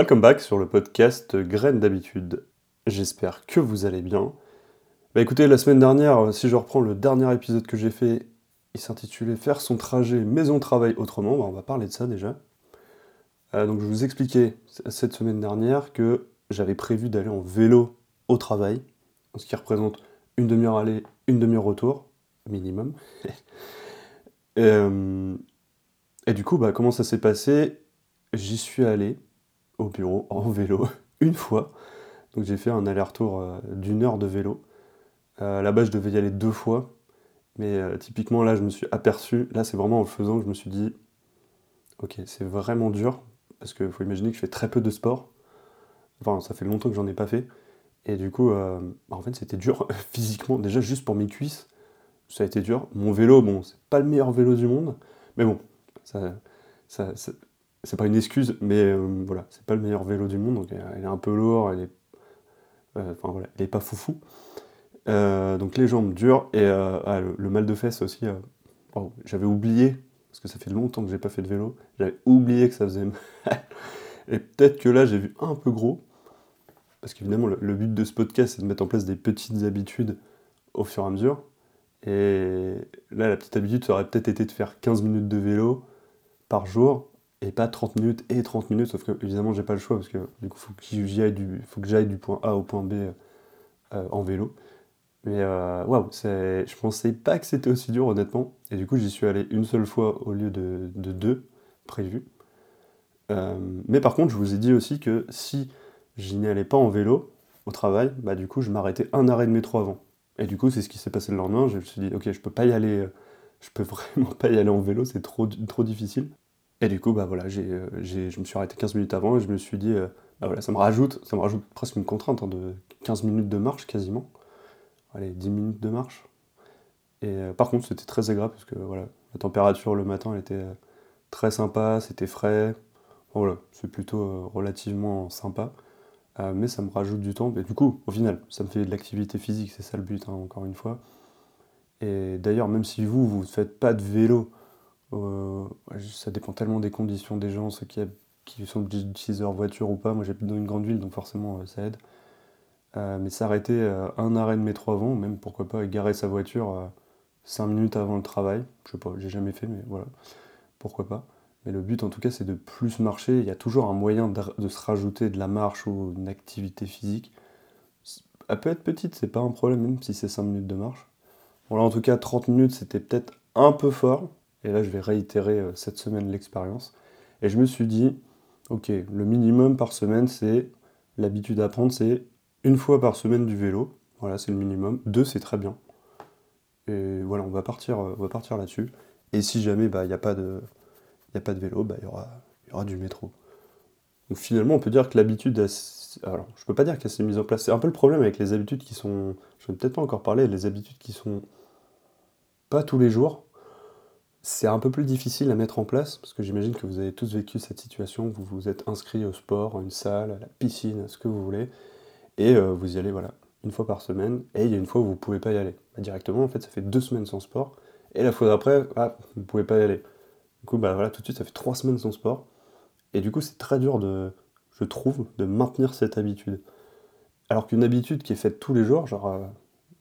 Welcome back sur le podcast Graines d'habitude. J'espère que vous allez bien. Bah écoutez, la semaine dernière, si je reprends le dernier épisode que j'ai fait, il s'intitulait Faire son trajet maison-travail autrement. Bah on va parler de ça déjà. Euh, donc je vous expliquais cette semaine dernière que j'avais prévu d'aller en vélo au travail, ce qui représente une demi-heure aller, une demi-heure retour, minimum. Euh, et du coup, bah, comment ça s'est passé? J'y suis allé au bureau en vélo une fois. Donc j'ai fait un aller-retour euh, d'une heure de vélo. Euh, là-bas, je devais y aller deux fois. Mais euh, typiquement, là, je me suis aperçu, là, c'est vraiment en le faisant que je me suis dit, ok, c'est vraiment dur, parce qu'il faut imaginer que je fais très peu de sport. Enfin, ça fait longtemps que j'en ai pas fait. Et du coup, bah, en fait, c'était dur physiquement, déjà juste pour mes cuisses, ça a été dur. Mon vélo, bon, c'est pas le meilleur vélo du monde, mais bon, ça, ça, c'est pas une excuse, mais euh, voilà, c'est pas le meilleur vélo du monde, donc elle est un peu lourde, elle est, euh, enfin voilà, elle est pas foufou. Euh, donc les jambes dures et ah, le, mal de fesses aussi. Oh, j'avais oublié parce que ça fait longtemps que j'ai pas fait de vélo. J'avais oublié que ça faisait mal. et peut-être que là j'ai vu un peu gros, parce qu'évidemment le, le, but de ce podcast c'est de mettre en place des petites habitudes au fur et à mesure. Et là la petite habitude ça aurait peut-être été de faire 15 minutes de vélo par jour et pas 30 minutes et 30 minutes, sauf que évidemment j'ai pas le choix parce que du coup faut que j'aille du, faut que j'aille du point A au point B euh, en vélo. Mais euh, waouh, je pensais pas que c'était aussi dur honnêtement, et du coup j'y suis allé une seule fois au lieu de, deux prévus. Euh, mais par contre je vous ai dit aussi que si je n'y allais pas en vélo au travail, bah du coup je m'arrêtais un arrêt de métro avant. Et du coup c'est ce qui s'est passé le lendemain, je me suis dit ok je peux pas y aller, je peux vraiment pas y aller en vélo, c'est trop, trop difficile. Et du coup, bah voilà, euh, j'ai, je me suis arrêté 15 minutes avant et je me suis dit, euh, bah voilà, ça me rajoute, ça me rajoute presque une contrainte hein, de 15 minutes de marche quasiment. Allez, 10 minutes de marche. Et euh, par contre, c'était très agréable parce que voilà, la température le matin elle était très sympa, c'était frais. Voilà, c'est plutôt relativement sympa. mais ça me rajoute du temps. Et du coup, au final, ça me fait de l'activité physique, c'est ça le but, hein, encore une fois. Et d'ailleurs, même si vous, vous ne faites pas de vélo, euh, ça dépend tellement des conditions des gens, ceux qui, qui sont d'utiliser leur voiture ou pas. Moi j'habite dans une grande ville donc forcément euh, ça aide. Euh, mais s'arrêter un arrêt de métro avant, même pourquoi pas garer sa voiture 5 minutes avant le travail, je sais pas, j'ai jamais fait mais voilà, pourquoi pas. Mais le but en tout cas c'est de plus marcher, il y a toujours un moyen de, se rajouter de la marche ou une activité physique. Elle peut être petite, c'est pas un problème même si c'est 5 minutes de marche. Bon là en tout cas 30 minutes c'était peut-être un peu fort, et là, je vais réitérer euh, cette semaine l'expérience. Et je me suis dit, ok, le minimum par semaine, c'est l'habitude à prendre, c'est une fois par semaine du vélo. Voilà, c'est le minimum. Deux, c'est très bien. Et voilà, on va partir, euh, partir là-dessus. Et si jamais bah, il n'y a, pas de, a pas de vélo, bah, il y, aura, y aura du métro. Donc finalement, on peut dire que l'habitude, alors je peux pas dire qu'elle s'est mise en place. C'est un peu le problème avec les habitudes qui sont, je ne peut-être pas encore parler, les habitudes qui sont pas tous les jours, c'est un peu plus difficile à mettre en place, parce que j'imagine que vous avez tous vécu cette situation, vous vous êtes inscrit au sport, à une salle, à la piscine, à ce que vous voulez, et euh, vous y allez voilà, une fois par semaine, et il y a une fois où vous ne pouvez pas y aller. Bah, directement, en fait, ça fait deux semaines sans sport, et la fois d'après, ah, vous ne pouvez pas y aller. Du coup, bah, voilà, tout de suite, ça fait trois semaines sans sport, et du coup, c'est très dur de, je trouve, de maintenir cette habitude. Alors qu'une habitude qui est faite tous les jours, genre euh,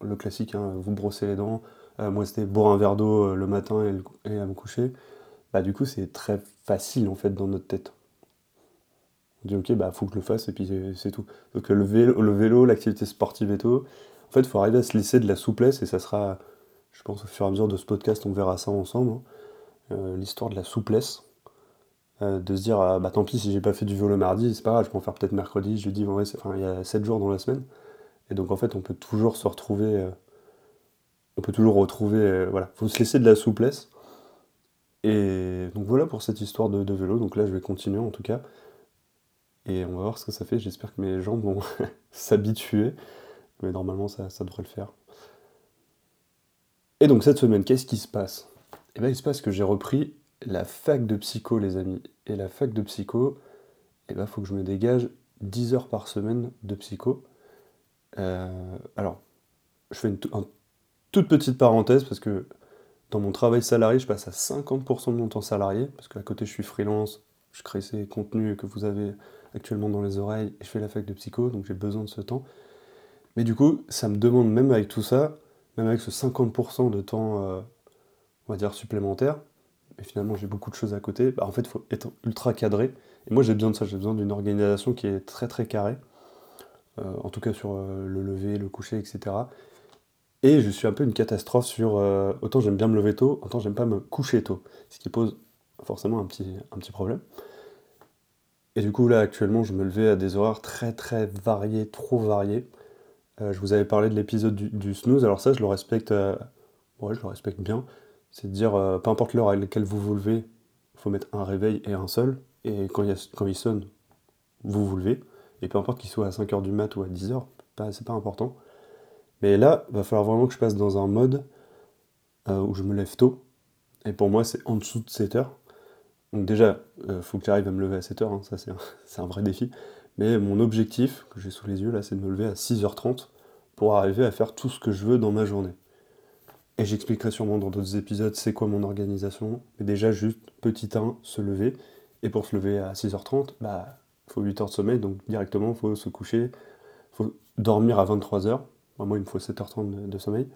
le classique, hein, vous brossez les dents, moi, c'était boire un verre d'eau euh, le matin et, à me coucher. Bah, du coup, c'est très facile en fait dans notre tête. On dit ok, bah faut que je le fasse et puis c'est tout. Donc le vélo, l'activité sportive et tout. En fait, il faut arriver à se laisser de la souplesse et ça sera, je pense, au fur et à mesure de ce podcast, on verra ça ensemble. Hein. Euh, l'histoire de la souplesse. de se dire, ah, bah tant pis si j'ai pas fait du vélo mardi, c'est pas grave, je peux en faire peut-être mercredi, jeudi, vendredi, enfin il y a 7 jours dans la semaine. Et donc en fait, on peut toujours se retrouver on peut toujours retrouver. Euh, voilà, faut se laisser de la souplesse. Et donc voilà pour cette histoire de, vélo. Donc là, je vais continuer en tout cas. Et on va voir ce que ça fait. J'espère que mes jambes vont s'habituer. Mais normalement, ça, devrait le faire. Et donc cette semaine, qu'est-ce qui se passe? Eh bien, il se passe que j'ai repris la fac de psycho, les amis. Et la fac de psycho, eh ben, faut que je me dégage 10 heures par semaine de psycho. Euh, alors, je fais une, un toute petite parenthèse, parce que dans mon travail salarié, je passe à 50% de mon temps salarié, parce qu'à côté je suis freelance, je crée ces contenus que vous avez actuellement dans les oreilles et je fais la fac de psycho, donc j'ai besoin de ce temps. Mais du coup, ça me demande, même avec tout ça, même avec ce 50% de temps, euh, on va dire, supplémentaire, et finalement j'ai beaucoup de choses à côté, bah, en fait, il faut être ultra cadré. Et moi, j'ai besoin de ça, j'ai besoin d'une organisation qui est très très carrée, euh, en tout cas sur euh, le lever, le coucher, etc. Et je suis un peu une catastrophe sur autant j'aime bien me lever tôt, autant j'aime pas me coucher tôt, ce qui pose forcément un petit, un petit problème. Et du coup, là, actuellement, je me levais à des horaires très très variés, trop variés. Euh, je vous avais parlé de l'épisode du, snooze, alors ça je le respecte, euh, ouais, je le respecte bien. C'est de dire, euh, peu importe l'heure à laquelle vous vous levez, il faut mettre un réveil et un seul. Et quand il, quand il sonne, vous vous levez. Et peu importe qu'il soit à 5h du mat ou à 10h, c'est pas important. Mais là, il va falloir vraiment que je passe dans un mode où je me lève tôt. Et pour moi, c'est en dessous de 7h. Donc déjà, il faut que j'arrive à me lever à 7h, hein, ça c'est un, vrai défi. Mais mon objectif, que j'ai sous les yeux là, c'est de me lever à 6h30 pour arriver à faire tout ce que je veux dans ma journée. Et j'expliquerai sûrement dans d'autres épisodes c'est quoi mon organisation. Mais déjà, juste petit 1, se lever. Et pour se lever à 6h30, bah, faut 8 heures de sommeil, donc directement, faut se coucher. Faut dormir à 23h. Moi, il me faut 7h30 de, sommeil.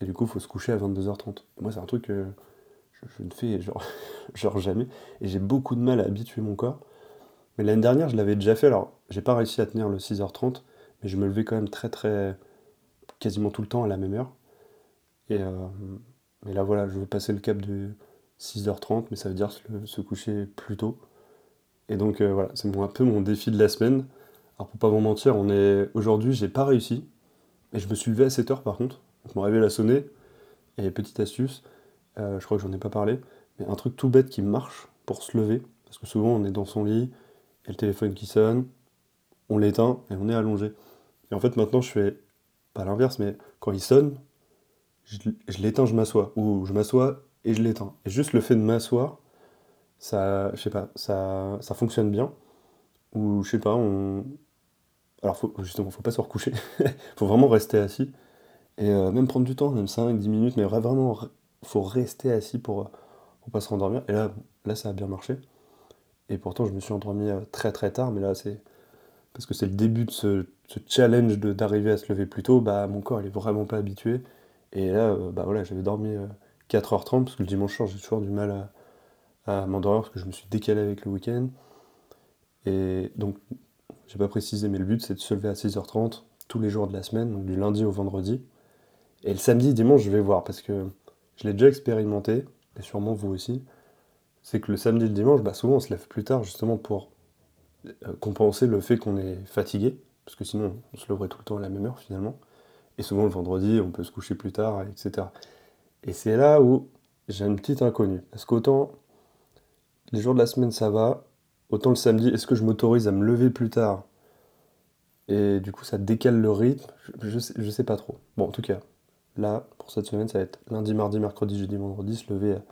Et du coup, il faut se coucher à 22h30. Moi, c'est un truc que je, ne fais genre, jamais. Et j'ai beaucoup de mal à habituer mon corps. Mais l'année dernière, je l'avais déjà fait. Alors, j'ai pas réussi à tenir le 6h30, mais je me levais quand même très, très. quasiment tout le temps à la même heure. Et, euh, là, voilà, je veux passer le cap de 6h30, mais ça veut dire se, coucher plus tôt. Et donc, euh, voilà, c'est un peu mon défi de la semaine. Alors, pour pas vous mentir, on est aujourd'hui, j'ai pas réussi. Et je me suis levé à 7h par contre. Mon réveil a sonné. Et petite astuce, euh, je crois que j'en ai pas parlé, mais un truc tout bête qui marche pour se lever, parce que souvent on est dans son lit, le téléphone qui sonne, on l'éteint et on est allongé. Et en fait, maintenant, je fais pas l'inverse, mais quand il sonne, je, l'éteins, je m'assois. Ou je m'assois et je l'éteins. Et juste le fait de m'asseoir, ça, je sais pas, ça, ça fonctionne bien. Ou je sais pas, on. Alors, faut, justement, faut pas se recoucher. faut vraiment rester assis. Et euh, même prendre du temps, même 5-10 minutes, mais vraiment, faut rester assis pour, pour pas se rendormir. Et là, là, ça a bien marché. Et pourtant, je me suis endormi euh, très très tard, mais là, c'est parce que c'est le début de ce, challenge d'arriver à se lever plus tôt, bah, mon corps il est vraiment pas habitué. Et là, euh, bah voilà, j'avais dormi 4h30, euh, parce que le dimanche soir, j'ai toujours du mal à, m'endormir, parce que je me suis décalé avec le week-end. Et donc, j'ai pas précisé, mais le but, c'est de se lever à 6h30 tous les jours de la semaine, donc du lundi au vendredi. Et le samedi, dimanche, je vais voir, parce que je l'ai déjà expérimenté, et sûrement vous aussi c'est que le samedi et le dimanche, bah, souvent on se lève plus tard justement pour euh, compenser le fait qu'on est fatigué, parce que sinon on se lèverait tout le temps à la même heure finalement. Et souvent le vendredi, on peut se coucher plus tard, etc. Et c'est là où j'ai une petite inconnue. Parce qu'autant les jours de la semaine ça va, autant le samedi, est-ce que je m'autorise à me lever plus tard Et du coup ça décale le rythme, je, sais, sais pas trop. Bon en tout cas, là pour cette semaine ça va être lundi, mardi, mercredi, jeudi, vendredi, se lever à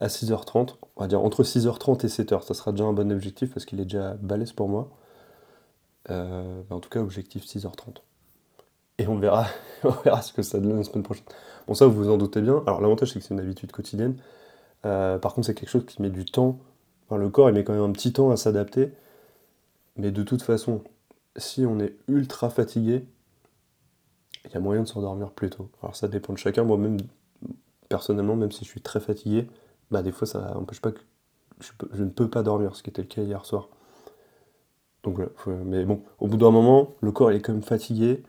à 6h30, on va dire entre 6h30 et 7h, ça sera déjà un bon objectif parce qu'il est déjà balèze pour moi. Euh, en tout cas, objectif 6h30. Et on verra, on ce que ça donne la semaine prochaine. Bon, ça, vous vous en doutez bien. Alors, l'avantage, c'est que c'est une habitude quotidienne. Euh, par contre, c'est quelque chose qui met du temps. Le corps, il met quand même un petit temps à s'adapter. Mais de toute façon, si on est ultra fatigué, il y a moyen de s'endormir plus tôt. Alors, ça dépend de chacun. Moi-même, personnellement, même si je suis très fatigué, bah des fois ça n'empêche pas que je, ne peux pas dormir, ce qui était le cas hier soir. Donc mais bon, au bout d'un moment, le corps il est quand même fatigué,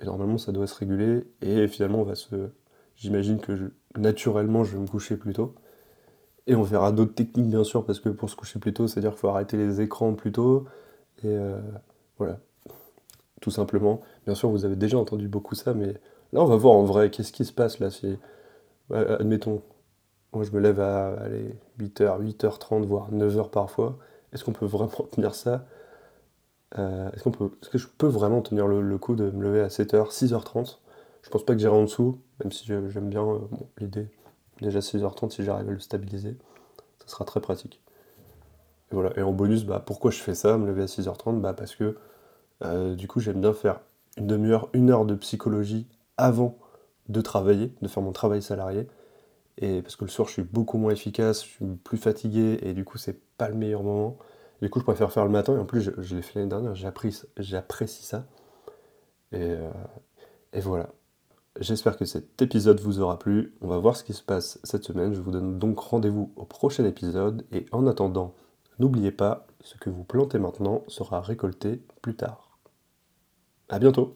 et normalement ça doit se réguler, et finalement on va se. J'imagine que naturellement je vais me coucher plus tôt. Et on verra d'autres techniques bien sûr, parce que pour se coucher plus tôt, c'est-à-dire qu'il faut arrêter les écrans plus tôt, et euh, voilà, tout simplement. Bien sûr, vous avez déjà entendu beaucoup ça, mais là on va voir en vrai qu'est-ce qui se passe là. Si, admettons, moi, je me lève à 8h, 8h30, voire 9h parfois. Est-ce qu'on peut vraiment tenir ça? Euh, Est-ce peut, est que je peux vraiment tenir le, coup de me lever à 7h, 6h30 Je pense pas que j'irai en dessous, même si j'aime bien euh, l'idée. Déjà 6h30, si j'arrive à le stabiliser, ça sera très pratique. Et voilà. Et en bonus, bah, pourquoi je fais ça, me lever à 6h30 bah, Parce que euh, du coup, j'aime bien faire une demi-heure, une heure de psychologie avant de travailler, de faire mon travail salarié. Et parce que le soir, je suis beaucoup moins efficace, je suis plus fatigué, et du coup, c'est pas le meilleur moment. Du coup, je préfère faire le matin, et en plus, je, l'ai fait l'année dernière, j'apprécie ça. Et, euh, et voilà. J'espère que cet épisode vous aura plu. On va voir ce qui se passe cette semaine. Je vous donne donc rendez-vous au prochain épisode. Et en attendant, n'oubliez pas, ce que vous plantez maintenant sera récolté plus tard. A bientôt